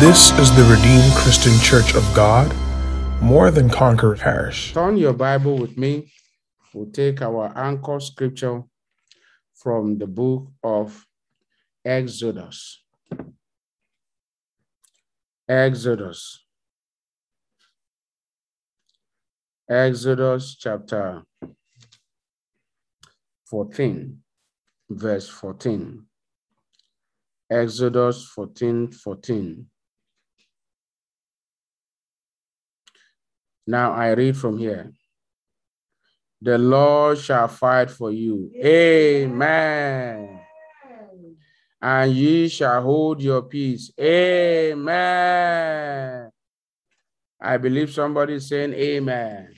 This is the Redeemed Christian Church of God, more than conqueror parish. Turn your Bible with me. We'll take our anchor scripture from the book of Exodus. Exodus. Exodus chapter 14, verse 14. Exodus 14, 14. Now I read from here. The Lord shall fight for you. Amen. And ye shall hold your peace. Amen. I believe somebody is saying amen.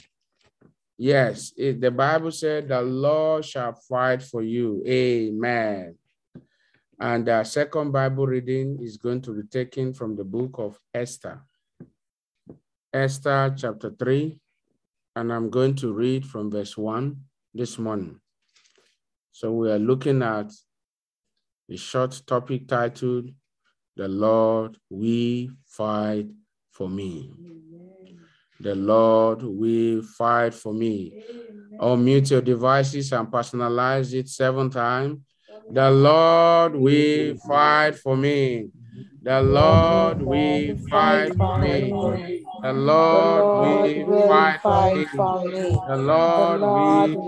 Yes, it, the Bible said the Lord shall fight for you. Amen. And our second Bible reading is going to be taken from the book of Esther. Esther chapter 3, and I'm going to read from verse 1 this morning. So we are looking at a short topic titled, The Lord We Fight for Me. The Lord We fight for me. Unmute your devices and personalize it seven times. The Lord will fight for me. The Lord will fight for me. The Lord will fight for me. The Lord will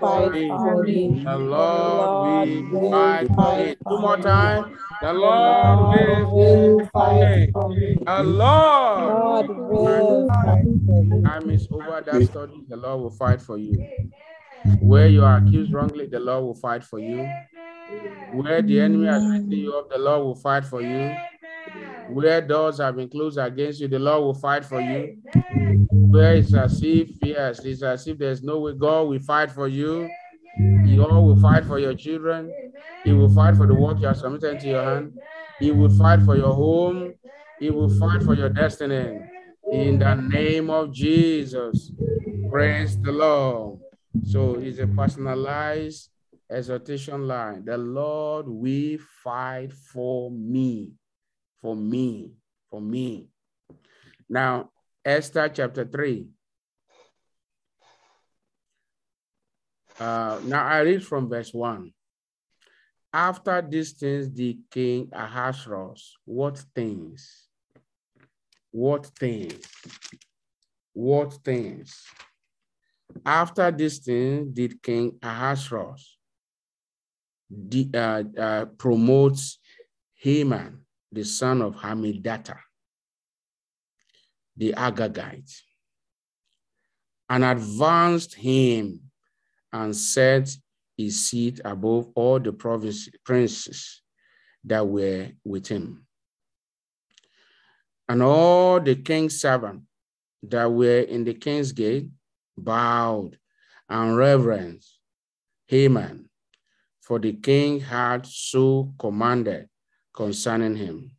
fight for me. The Lord will fight for me. Two more times. The Lord will fight for me. The Lord will fight for me. Time is over that study. The Lord will fight for you. Where you are accused wrongly, the Lord will fight for you. Where the enemy has written you up, the Lord will fight for you. Where doors have been closed against you, the Lord will fight for you. Where it's as if, yes, it's as if there's no way, God will fight for you. God will fight for your children. He will fight for the work you are submitted to your hand. He will fight for your home. He will fight for your destiny. In the name of Jesus. Praise the Lord. So it's a personalized exhortation line. The Lord will fight for me, for me, for me. Now, Esther chapter 3. Uh, now I read from verse 1. After these things, the king Ahasuerus, what things? What things? What things? After this thing, did King Ahasuerus the, uh, uh, promotes Haman, the son of Hammedatha, the Agagite, and advanced him and set his seat above all the province, princes that were with him. And all the king's servants that were in the king's gate bowed and reverenced Haman for the king had so commanded concerning him.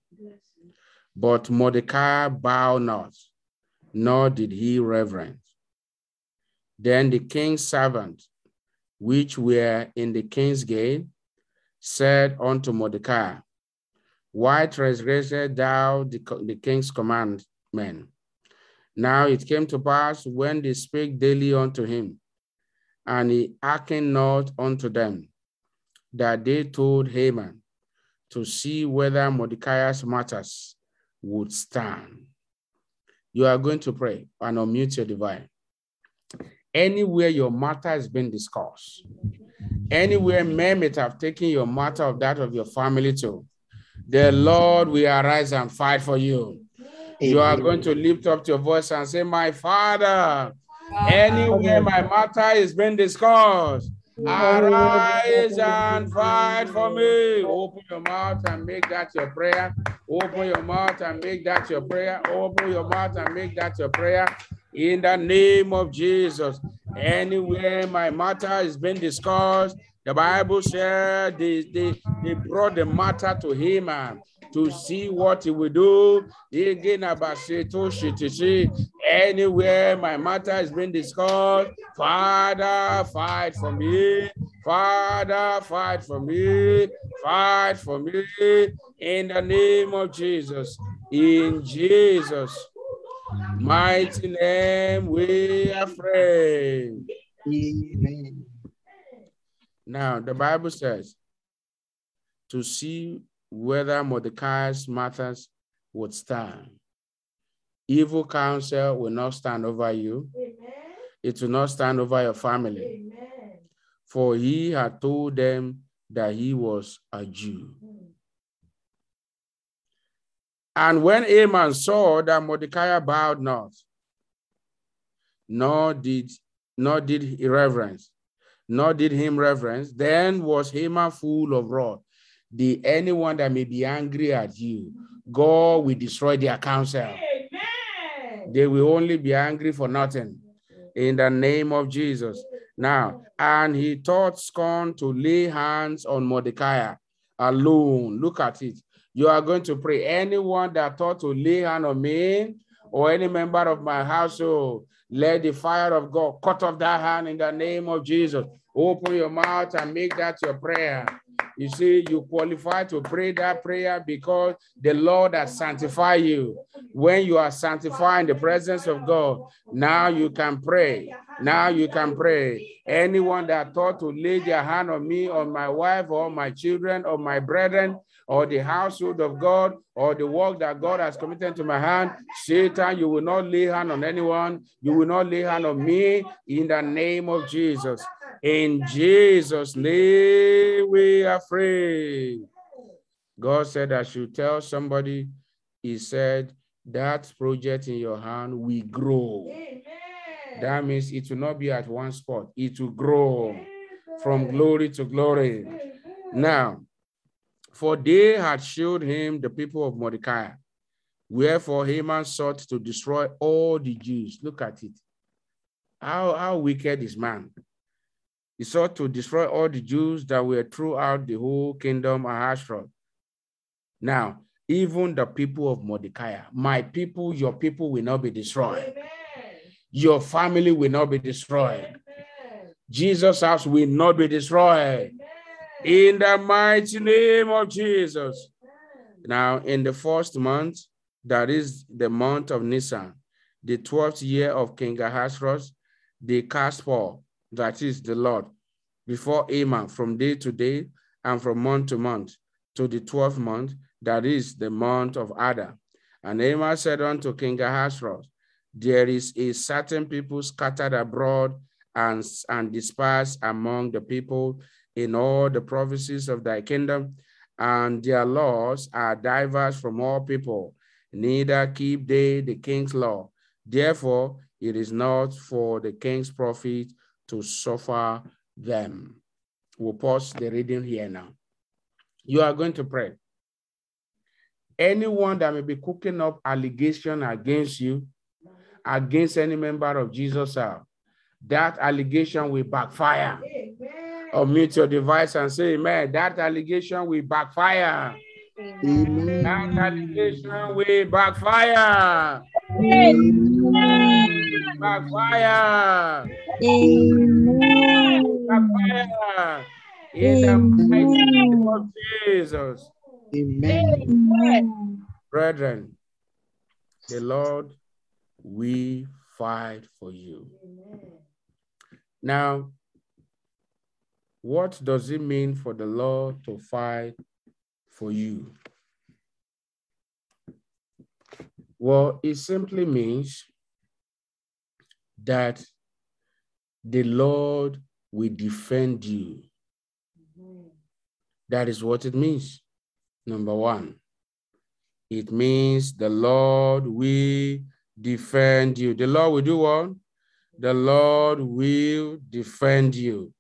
But Mordecai bowed not, nor did he reverence. Then the king's servants, which were in the king's gate, said unto Mordecai, Why transgressed thou the, the king's commandment? Now it came to pass when they spake daily unto him, and he hearkened not unto them, that they told Haman to see whether Mordecai's matters would stand. You are going to pray and unmute your divine. Anywhere your matter has been discussed, anywhere men may have taken your matter of that of your family to, the Lord will arise and fight for you. You are going to lift up your voice and say, My Father, anywhere my matter is being discussed, Arise and fight for me. Open your mouth and make that your prayer. Open your mouth and make that your prayer. Open your mouth and make that your prayer. In the name of Jesus. Anywhere my matter is being discussed, the Bible said they, they, they brought the matter to him and to see what he will do. Again, about anywhere my matter is being discussed, Father, fight for me. Father, fight for me. Fight for me in the name of Jesus. In Jesus' mighty name, we are praying. Amen. Now, the Bible says to see whether Mordecai's matters would stand. Evil counsel will not stand over you, it will not stand over your family. For he had told them that he was a Jew. Hmm. And when Haman saw that Mordecai bowed not, nor did nor did he reverence, nor did him reverence, then was Haman full of wrath. The anyone that may be angry at you, God will destroy their counsel. Amen. They will only be angry for nothing. In the name of Jesus. Now, and he thought scorn to lay hands on Mordecai alone. Look at it. You are going to pray. Anyone that thought to lay hand on me or any member of my household, let the fire of God cut off that hand in the name of Jesus. Open your mouth and make that your prayer. You see, you qualify to pray that prayer because the Lord has sanctified you. When you are sanctified in the presence of God, now you can pray. Now you can pray. Anyone that thought to lay their hand on me, on my wife, or my children, or my brethren, or the household of God, or the work that God has committed to my hand, Satan, you will not lay hand on anyone. You will not lay hand on me in the name of Jesus. In Jesus' name, we are free. God said, I should tell somebody, He said, that project in your hand will grow. Amen. That means it will not be at one spot, it will grow Amen. from glory to glory. Amen. Now, for they had showed him the people of Mordecai. Wherefore Haman sought to destroy all the Jews. Look at it. How, how wicked is man? He sought to destroy all the Jews that were throughout the whole kingdom of Ahasuerus. Now, even the people of Mordecai, my people, your people will not be destroyed. Amen. Your family will not be destroyed. Amen. Jesus' house will not be destroyed. Amen. In the mighty name of Jesus. Now, in the first month, that is the month of Nisan, the 12th year of King Ahasuerus, they cast for that is the Lord, before Haman from day to day and from month to month to the 12th month, that is the month of Adar. And Haman said unto King Ahasuerus, There is a certain people scattered abroad and, and dispersed among the people in all the provinces of thy kingdom, and their laws are diverse from all people, neither keep they the king's law. Therefore, it is not for the king's profit to suffer them. We'll pause the reading here now. You are going to pray. Anyone that may be cooking up allegation against you, against any member of Jesus, that allegation will backfire. Or mute your device and say, man, that allegation will backfire. Amen. That allegation will backfire. Amen. Backfire. Amen. Backfire. In the mighty name of Jesus. Amen. Brethren, the Lord we fight for you. Now, what does it mean for the Lord to fight for you? Well, it simply means that the Lord will defend you. That is what it means. Number one, it means the Lord will defend you. The Lord will do what? The Lord will defend you.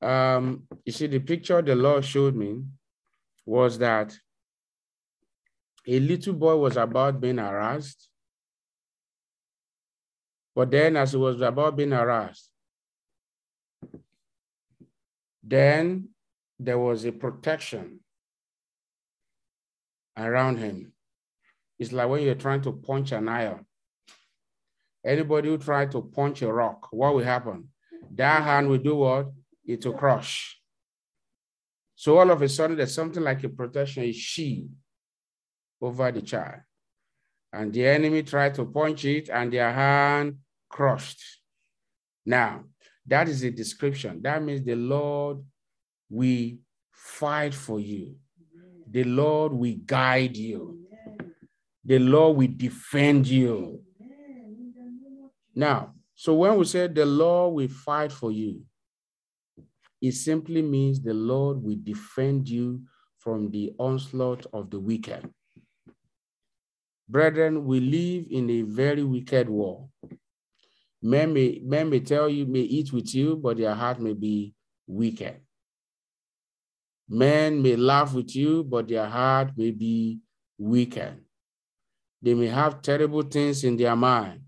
Um, you see, the picture the Lord showed me was that a little boy was about being harassed. But then, as he was about being harassed, then there was a protection around him. It's like when you're trying to punch an iron. Anybody who try to punch a rock, what will happen? That hand will do what? It will crush. So all of a sudden, there's something like a protection, a shield over the child. and the enemy tried to punch it, and their hand crushed. Now, that is a description. That means the Lord we fight for you. The Lord will guide you. The Lord will defend you. Now, so when we say the Lord will fight for you, it simply means the Lord will defend you from the onslaught of the wicked. Brethren, we live in a very wicked world. Men may, men may tell you, may eat with you, but their heart may be wicked. Men may laugh with you, but their heart may be wicked. They may have terrible things in their mind.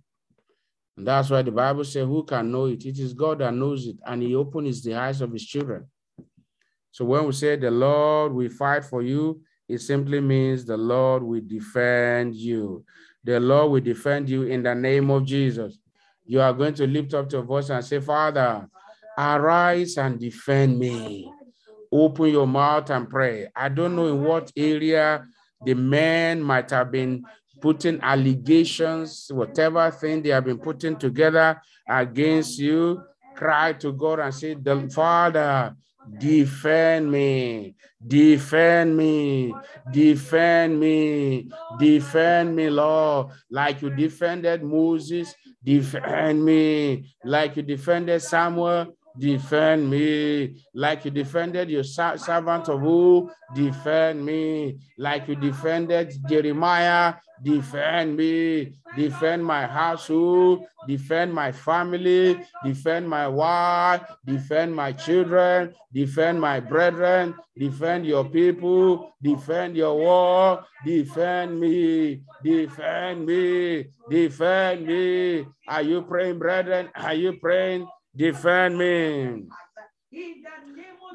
And that's why the Bible says, Who can know it? It is God that knows it, and He opens the eyes of His children. So when we say the Lord will fight for you, it simply means the Lord will defend you. The Lord will defend you in the name of Jesus. You are going to lift up your voice and say, Father, arise and defend me. Open your mouth and pray. I don't know in what area the men might have been putting allegations, whatever thing they have been putting together against you. Cry to God and say, the Father, Defend me, defend me, defend me, defend me, Lord, like you defended Moses, defend me, like you defended Samuel, defend me, like you defended your servant of who, defend me, like you defended Jeremiah, defend me, defend my household, defend my family, defend my wife, defend my children, defend my brethren, defend your people, defend your war, defend me, defend me, defend me. Are you praying, brethren? Are you praying? Defend me.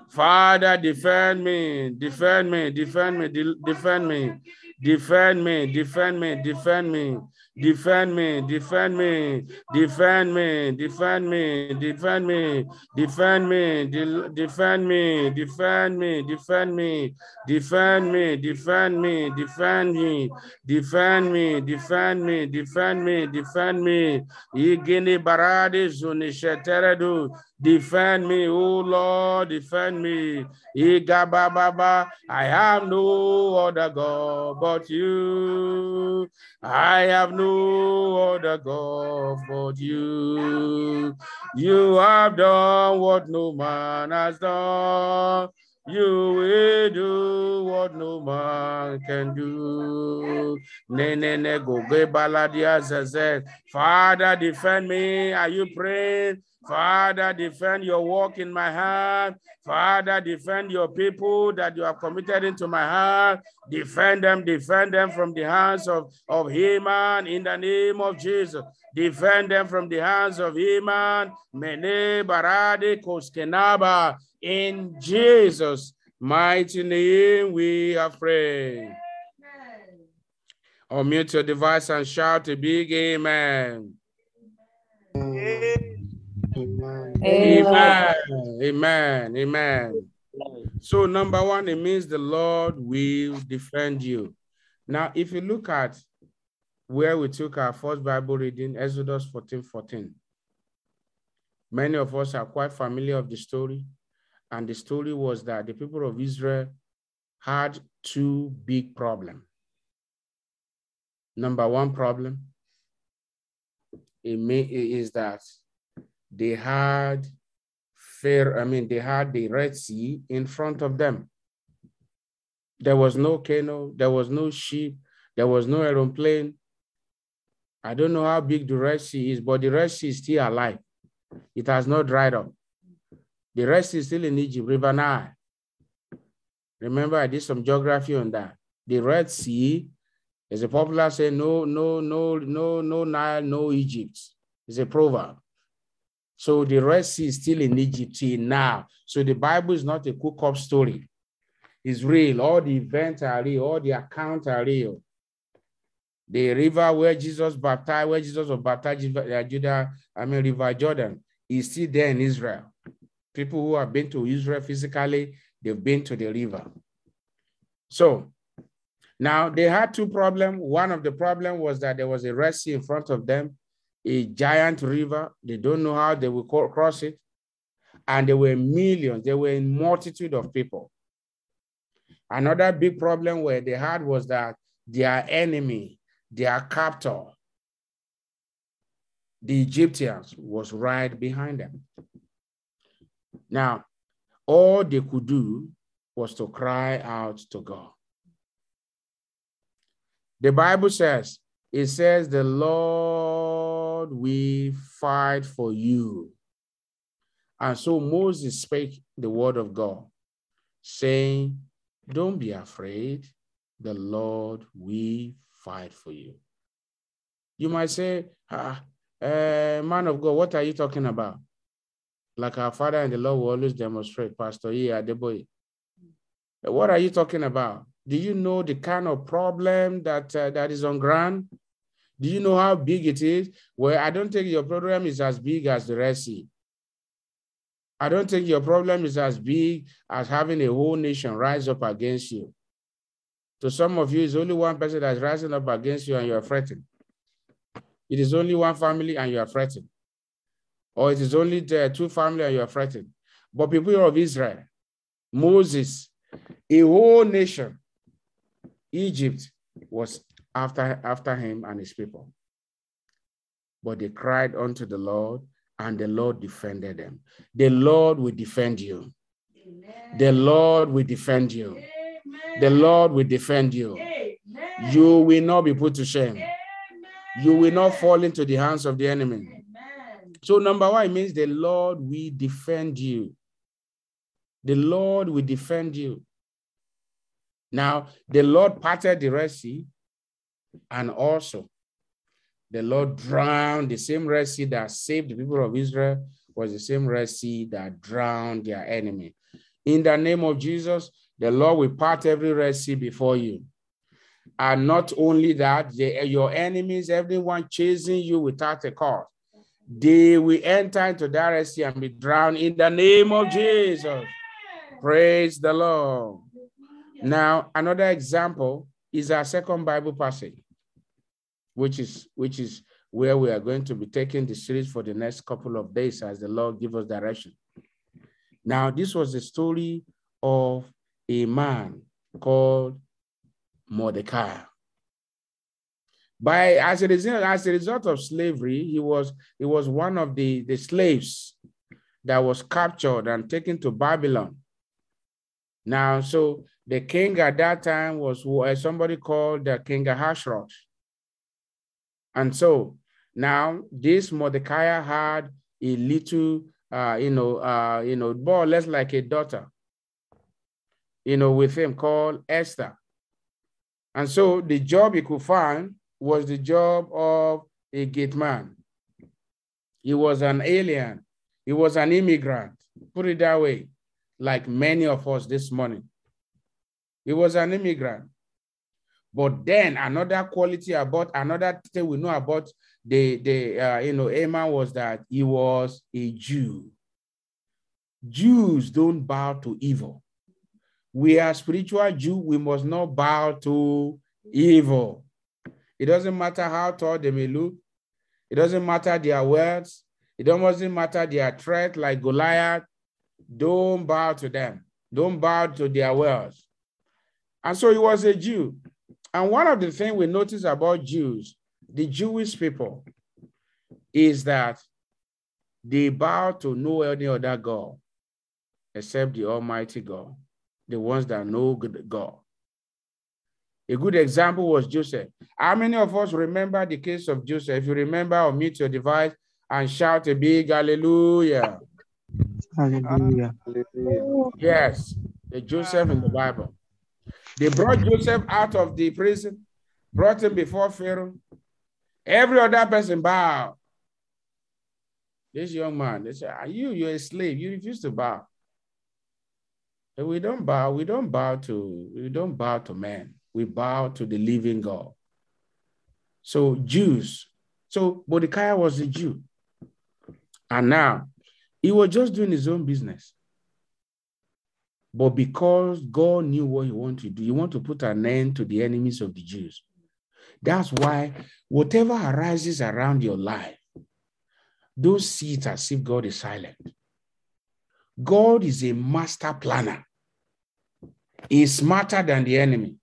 Father, defend me, defend me, defend me, defend me, defend me, defend me, defend me, Defend me, defend me, defend me, defend me, defend me, defend me, defend me, defend me, defend me, defend me, defend me, defend me, defend me, defend me, defend me, defend me. Igini barade zuni sheteredu. Defend me, oh Lord, defend me. Igabababa. I have no other God but you. I have no other God but you. You have done what no man has done. You will do what no man can do. Ne ne go ge baladia Father, defend me. Are you praying? Father, defend your work in my heart. Father, defend your people that you have committed into my heart. Defend them, defend them from the hands of, of Haman in the name of Jesus. Defend them from the hands of Haman. Mene Barade Koskenaba. In Jesus' mighty name we have prayed. Unmute your device and shout a big amen. Amen. Amen. Amen. Amen. So, number one, it means the Lord will defend you. Now, if you look at where we took our first Bible reading, Exodus 14 14, many of us are quite familiar of the story. And the story was that the people of Israel had two big problems. Number one problem may, is that they had fair, I mean, they had the Red Sea in front of them. There was no canoe, there was no ship, there was no aeroplane. I don't know how big the Red Sea is, but the Red Sea is still alive. It has not dried up. The Red Sea is still in Egypt, River Nile. Remember, I did some geography on that. The Red Sea is a popular saying, no, no, no, no, no Nile, no Egypt. It's a proverb. So the Red Sea is still in Egypt now. So the Bible is not a cook-up story. It's real. All the events are real. All the accounts are real. The river where Jesus baptized, where Jesus was baptized, uh, Judah, I mean, River Jordan, is still there in Israel. People who have been to Israel physically, they've been to the river. So Now they had two problems. One of the problem was that there was a Red Sea in front of them, a giant river. They don't know how they will cross it. And there were millions, there were a multitude of people. Another big problem where they had was that their enemy, their captor, the Egyptians, was right behind them. Now, all they could do was to cry out to God. The Bible says, it says, the Lord will fight for you. And so Moses spake the word of God, saying, Don't be afraid, the Lord will fight for you. You might say, ah, uh, man of God, what are you talking about? Like our father and the Lord will always demonstrate, Pastor E. Adeboye. What are you talking about? Do you know the kind of problem that uh, that is on ground? Do you know how big it is? Well, I don't think your problem is as big as the Red Sea. I don't think your problem is as big as having a whole nation rise up against you. To some of you, it's only one person that's rising up against you and you are fretting. It is only one family and you are fretting. Or it is only the two family and you are fretting. But people of Israel, Moses, a whole nation, Egypt was after, after him and his people. But they cried unto the Lord, and the Lord defended them. The Lord will defend you. Amen. The Lord will defend you. Amen. The Lord will defend you. You will not be put to shame. You will not fall into the hands of the enemy. So, number one, it means the Lord will defend you. The Lord will defend you. Now, the Lord parted the Red Sea, and also the Lord drowned the same Red Sea that saved the people of Israel was the same Red Sea that drowned their enemy. In the name of Jesus, the Lord will part every Red Sea before you. And not only that, your enemies, everyone chasing you without a cause, they will enter into that Red Sea and be drowned in the name of Jesus. Praise the Lord. Now, another example is our second Bible passage, which is which is where we are going to be taking the series for the next couple of days as the Lord give us direction. Now, this was the story of a man called Mordecai. By as a result, as a result of slavery, he was he was one of the, the slaves that was captured and taken to Babylon. Now, so the king at that time was uh, somebody called the King Ahasuerus. And so now this Mordecai had a little, uh, you know, uh, you know, more less like a daughter, you know, with him called Esther. And so the job he could find was the job of a gate man. He was an alien. He was an immigrant, put it that way, like many of us this morning. He was an immigrant. But then another quality about another thing we know about the the uh, you know Haman was that he was a Jew. Jews don't bow to evil. We are spiritual Jew. We must not bow to evil. It doesn't matter how tall they may look. It doesn't matter their words. It doesn't matter their threat like Goliath. Don't bow to them. Don't bow to their words. And so he was a Jew. And one of the things we notice about Jews, the Jewish people, is that they bow to no any other God except the Almighty God, the ones that know good God. A good example was Joseph. How many of us remember the case of Joseph? If you remember, or mute your device and shout a big hallelujah. Hallelujah. Yes, the Joseph in the Bible. They brought Joseph out of the prison, brought him before Pharaoh. Every other person bowed. This young man, they said, Are you? You're a slave. You refuse to bow. We don't bow, we don't bow to, we don't bow to man. We bow to the living God. So Jews, so Mordecai was a Jew. And now he was just doing his own business. But because God knew what he wanted to do, he wanted to put an end to the enemies of the Jews. That's why whatever arises around your life, don't see it as if God is silent. God is a master planner. He's smarter than the enemy.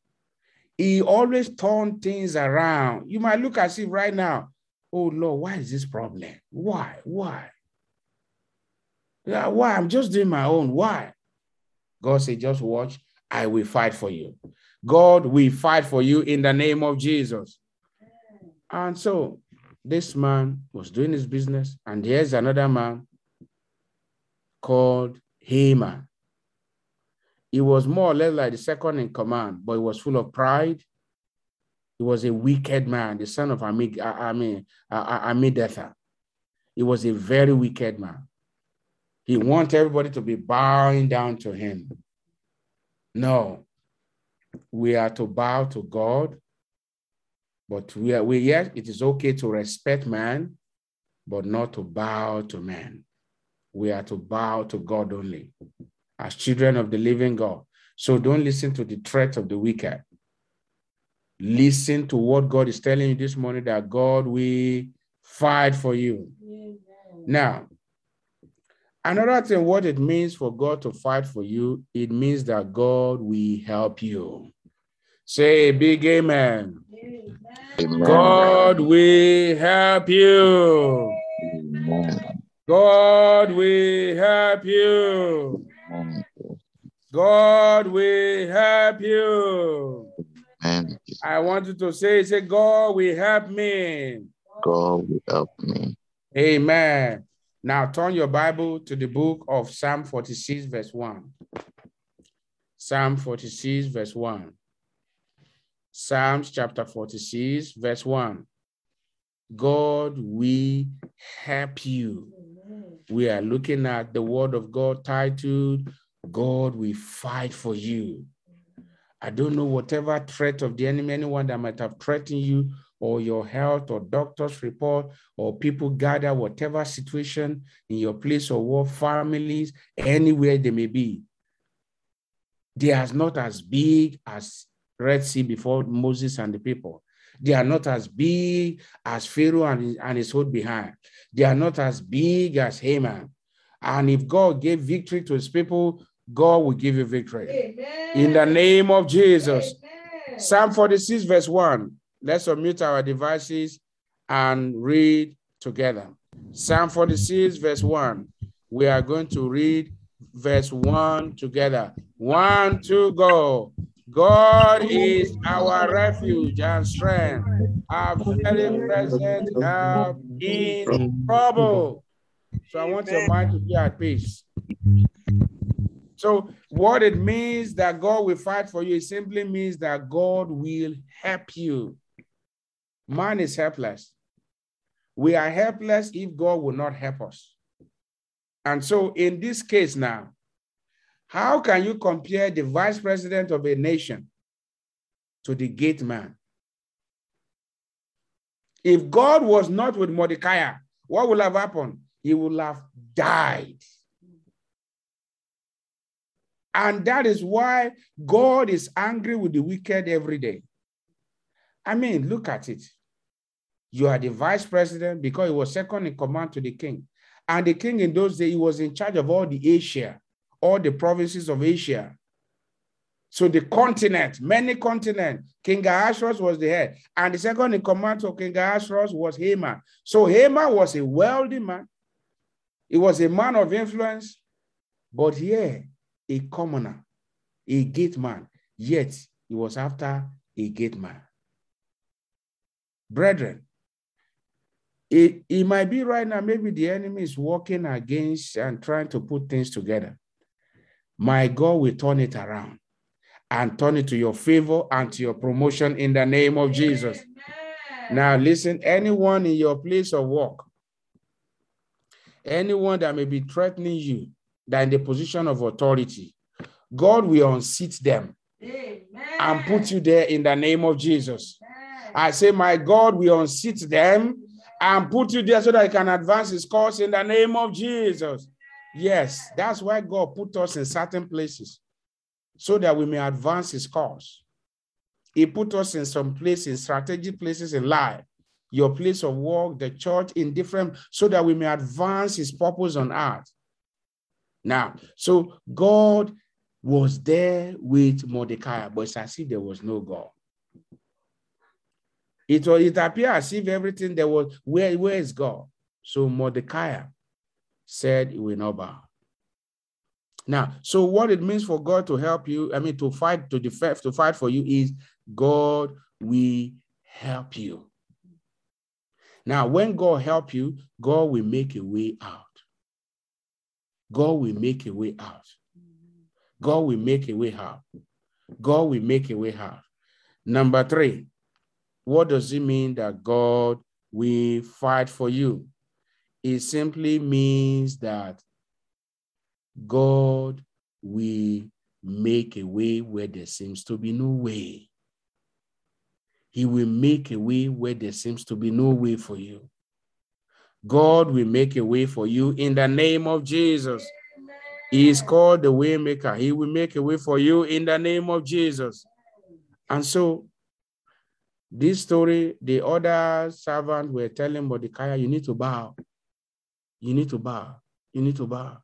He always turn things around. You might look as if right now, oh Lord, why is this problem? Why? Why? Why? I'm just doing my own. Why? God said, just watch. I will fight for you. God will fight for you in the name of Jesus. And so this man was doing his business, and here's another man called Haman. He was more or less like the second in command, but he was full of pride. He was a wicked man, the son of Amid, I mean, Amidetha. He was a very wicked man. He wanted everybody to be bowing down to him. No, we are to bow to God, but we are we yes, it is okay to respect man, but not to bow to man. We are to bow to God only as children of the living God. So don't listen to the threat of the wicked. Listen to what God is telling you this morning that God will fight for you. Amen. Now, another thing, what it means for God to fight for you, it means that God will help you. Say big amen. amen. God will help you. Amen. God will help you. God will help you. Amen. I want you to say, say, God will help me. God will help me. Amen. Now turn your Bible to the book of Psalm 46, verse 1. Psalm 46, verse 1. Psalms chapter 46, verse 1. God will help you. We are looking at the word of God titled God will fight for you. I don't know whatever threat of the enemy, anyone that might have threatened you, or your health, or doctor's report, or people gather, whatever situation in your place of work, families, anywhere they may be. They are not as big as Red Sea before Moses and the people. They are not as big as Pharaoh and his, and his hold behind. They are not as big as Haman. And if God gave victory to his people, God will give you victory. Amen. In the name of Jesus. Amen. Psalm 46, verse 1. Let's unmute our devices and read together. Psalm 46, verse 1. We are going to read verse 1 together. One, two, go. God is our refuge and strength, our very present help in trouble. So I want your mind to be at peace. So, what it means that God will fight for you, it simply means that God will help you. Man is helpless. We are helpless if God will not help us. And so, in this case now, how can you compare the vice president of a nation to the gate man? If God was not with Mordecai, what would have happened? He would have died. And that is why God is angry with the wicked every day. I mean, look at it. You are the vice president because he was second in command to the king. And the king in those days, he was in charge of all the Asia, all the provinces of Asia. So the continent, many continents, King Ahasuerus was the head. And the second in command to King Ahasuerus was Haman. So Haman was a wealthy man. He was a man of influence. But here, a commoner, a gate man, yet he was after a gate man. Brethren, it, it might be right now, maybe the enemy is working against and trying to put things together. My God will turn it around and turn it to your favor and to your promotion in the name of Jesus. Amen. Now, listen, anyone in your place of work, anyone that may be threatening you, that in the position of authority, God will unseat them Amen. and put you there in the name of Jesus. Amen. I say, My God will unseat them and put you there so that he can advance his cause in the name of Jesus. Yes, that's why God put us in certain places so that we may advance his cause. He put us in some places, strategic places in life, your place of work, the church, in different, so that we may advance his purpose on earth. Now, so God was there with Mordecai, but it's as if there was no God. It, was, it appeared as if everything there was, where, where is God? So Mordecai said he will not bow. Now, so what it means for God to help you, I mean, to fight, to defend, to fight for you is God will help you. Now, when God help you, God will make a way out. God will make a way out. God will make a way out. God will make a way out. Number three, what does it mean that God will fight for you? It simply means that God will make a way where there seems to be no way. He will make a way where there seems to be no way for you. God will make a way for you in the name of Jesus. He is called the waymaker. He will make a way for you in the name of Jesus. And so, this story, the other servant were telling Mordecai, you need to bow. You need to bow. You need to bow.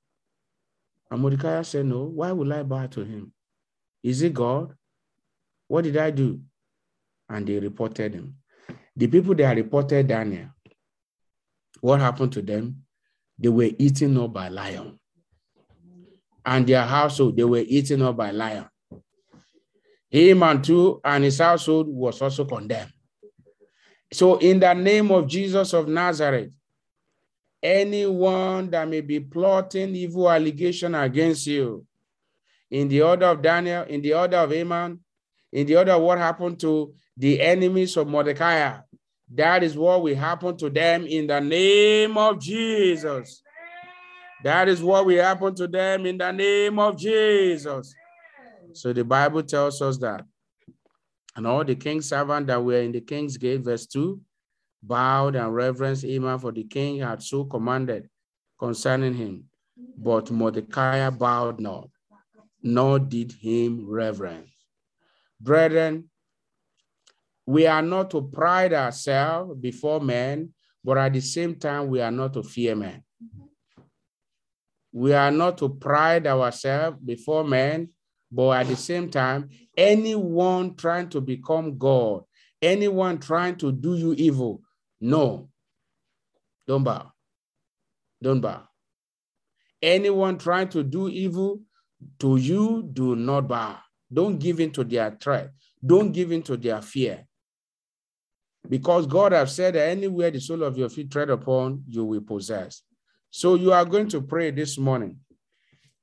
And Mordecai said, No, why will I bow to him? Is he God? What did I do? And they reported him. The people that reported Daniel, what happened to them? They were eaten up by lion. And their household, they were eaten up by lion. Him and two and his household was also condemned. So, in the name of Jesus of Nazareth, anyone that may be plotting evil allegation against you, in the order of Daniel, in the order of Haman, in the order of what happened to the enemies of Mordecai, that is what will happen to them in the name of Jesus. That is what will happen to them in the name of Jesus. So the Bible tells us that. And all the king's servants that were in the king's gate, verse 2, bowed and reverenced Haman, for the king had so commanded concerning him. But Mordecai bowed not, nor did him reverence. Brethren, we are not to pride ourselves before men, but at the same time, we are not to fear men. We are not to pride ourselves before men, but at the same time, anyone trying to become God, anyone trying to do you evil, no, don't bow. Don't bow. Anyone trying to do evil to you, do not bow. Don't give in to their threat. Don't give in to their fear. Because God has said that anywhere the sole of your feet tread upon, you will possess. So you are going to pray this morning.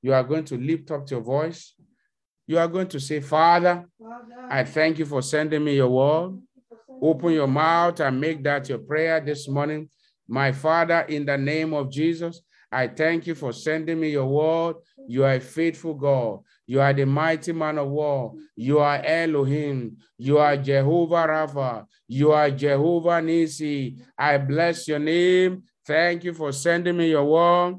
You are going to lift up your voice. You are going to say, Father, I thank you for sending me your word. Open your mouth and make that your prayer this morning. My Father, in the name of Jesus, I thank you for sending me your word. You are a faithful God. You are the mighty man of war. You are Elohim. You are Jehovah Rapha. You are Jehovah Nisi. I bless your name. Thank you for sending me your word.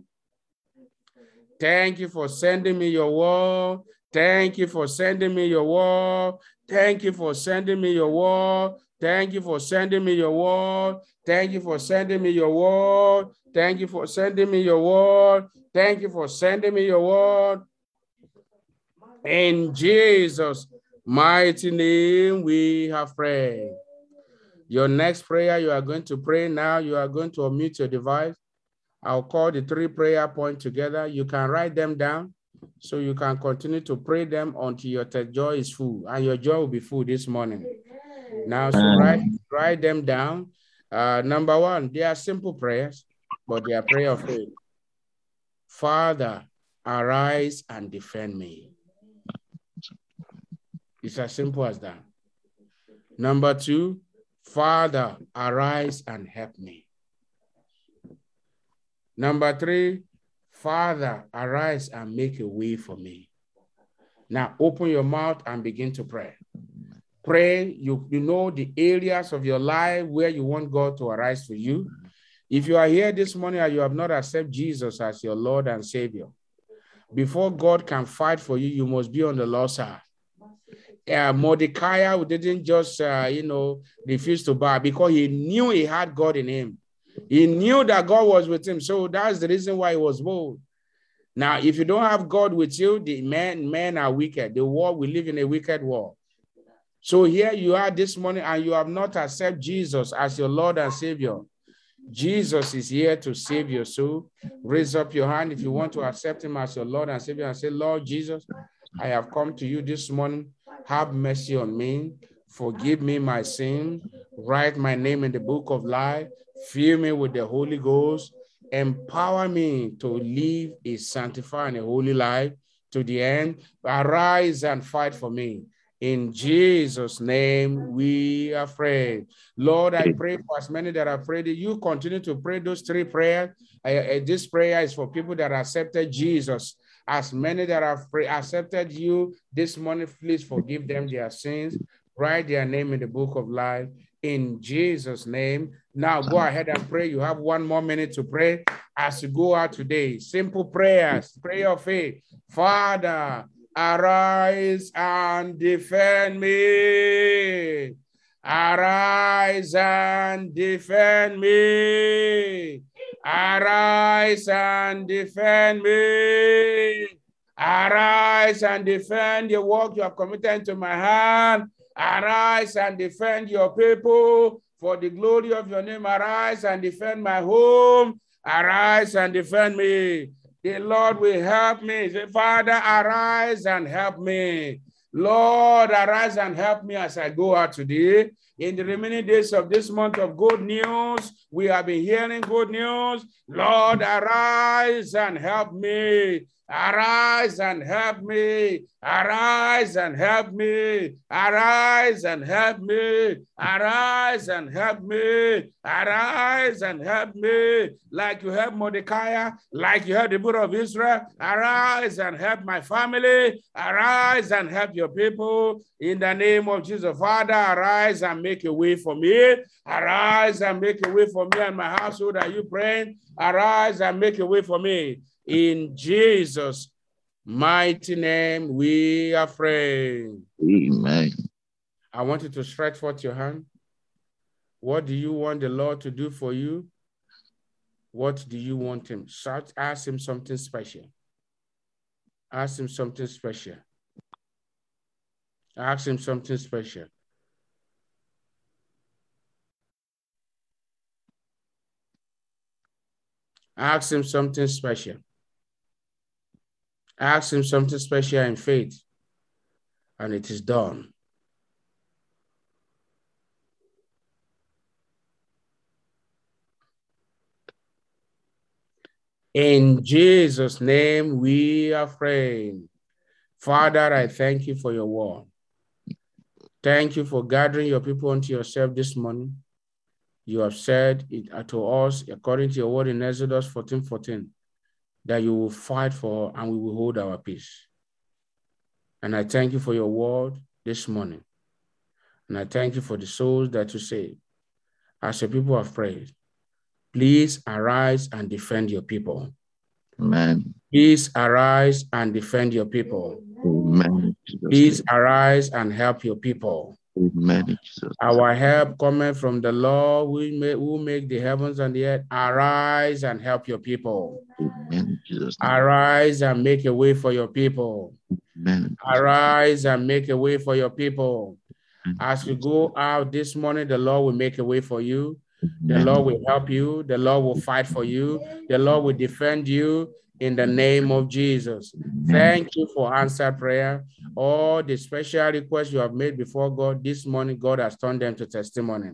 Thank you for sending me your word. Thank you for sending me your word. Thank you for sending me your word. Thank you for sending me your word. Thank you for sending me your word. Thank you for sending me your word. Thank you for sending me your word. In Jesus' mighty name, we have prayed. Your next prayer, you are going to pray now. You are going to unmute your device. I'll call the three prayer points together. You can write them down so you can continue to pray them until your joy is full, and your joy will be full this morning. Now, so write, write them down. Uh, number one, they are simple prayers, but they are prayer of faith. Father, arise and defend me. It's as simple as that. Number two, Father, arise and help me. Number three, Father, arise and make a way for me. Now open your mouth and begin to pray. Pray, you, you know the areas of your life where you want God to arise for you. If you are here this morning and you have not accepted Jesus as your Lord and Savior, Before God can fight for you, you must be on the Lord's side. Uh, Mordecai didn't just, uh, you know, refuse to bow because he knew he had God in him. He knew that God was with him. So that's the reason why he was bold. Now, if you don't have God with you, the men, men are wicked. The world, we live in a wicked world. So here you are this morning and you have not accepted Jesus as your Lord and Savior. Jesus is here to save your soul. Raise up your hand if you want to accept him as your Lord and Savior and say, Lord Jesus, I have come to you this morning. Have mercy on me. Forgive me my sin. Write my name in the book of life. Fill me with the Holy Ghost. Empower me to live a sanctified and a holy life to the end. Arise and fight for me. In Jesus' name, we are prayed. Lord, I pray for as many that are prayed. You continue to pray those three prayers. Uh, this prayer is for people that accepted Jesus. As many that have accepted you this morning, please forgive them their sins. Write their name in the book of life. In Jesus' name. Now go ahead and pray. You have one more minute to pray as you go out today. Simple prayers, prayer of faith. Father, Arise and defend me. Arise and defend me. Arise and defend me. Arise and defend your work you have committed to my hand. Arise and defend your people for the glory of your name. Arise and defend my home. Arise and defend me. The Lord will help me. Say, Father, arise and help me. Lord, arise and help me as I go out today. In the remaining days of this month of good news, we have been hearing good news. Lord, arise and help me. Arise and help me. Arise and help me. Arise and help me. Arise and help me. Arise and help me. Like you help Mordecai, like you help the people of Israel. Arise and help my family. Arise and help your people. In the name of Jesus, Father, arise and make a way for me. Arise and make a way for me and my household. Are you praying? Arise and make a way for me. In Jesus' mighty name, we are praying. Amen. I want you to stretch forth your hand. What do you want the Lord to do for you? What do you want Him? Shout, ask Him something special. Ask Him something special. Ask Him something special. Ask Him something special. Ask him something special in faith, and it is done. In Jesus' name, we are praying. Father, I thank you for your word. Thank you for gathering your people unto yourself this morning. You have said it to us according to your word in Exodus 14 14 that you will fight for and we will hold our peace. And I thank you for your word this morning. And I thank you for the souls that you saved. As your people have prayed, please arise and defend your people. Amen. Please arise and defend your people. Amen. Please arise and help your people. Amen. Our help coming from the Lord we make, who make the heavens and the earth. Arise and help your people. Amen. Jesus. Arise and make a way for your people. Amen. Arise and make a way for your people. As you go out this morning, the Lord will make a way for you. The Lord will help you. The Lord will fight for you. The Lord will defend you in the name of Jesus. Thank you for answered prayer. All the special requests you have made before God this morning, God has turned them to testimony.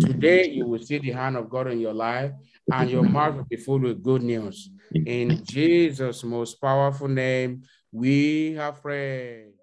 Today, you will see the hand of God in your life, and your mouth will be full with good news. In Jesus' most powerful name, we have prayed.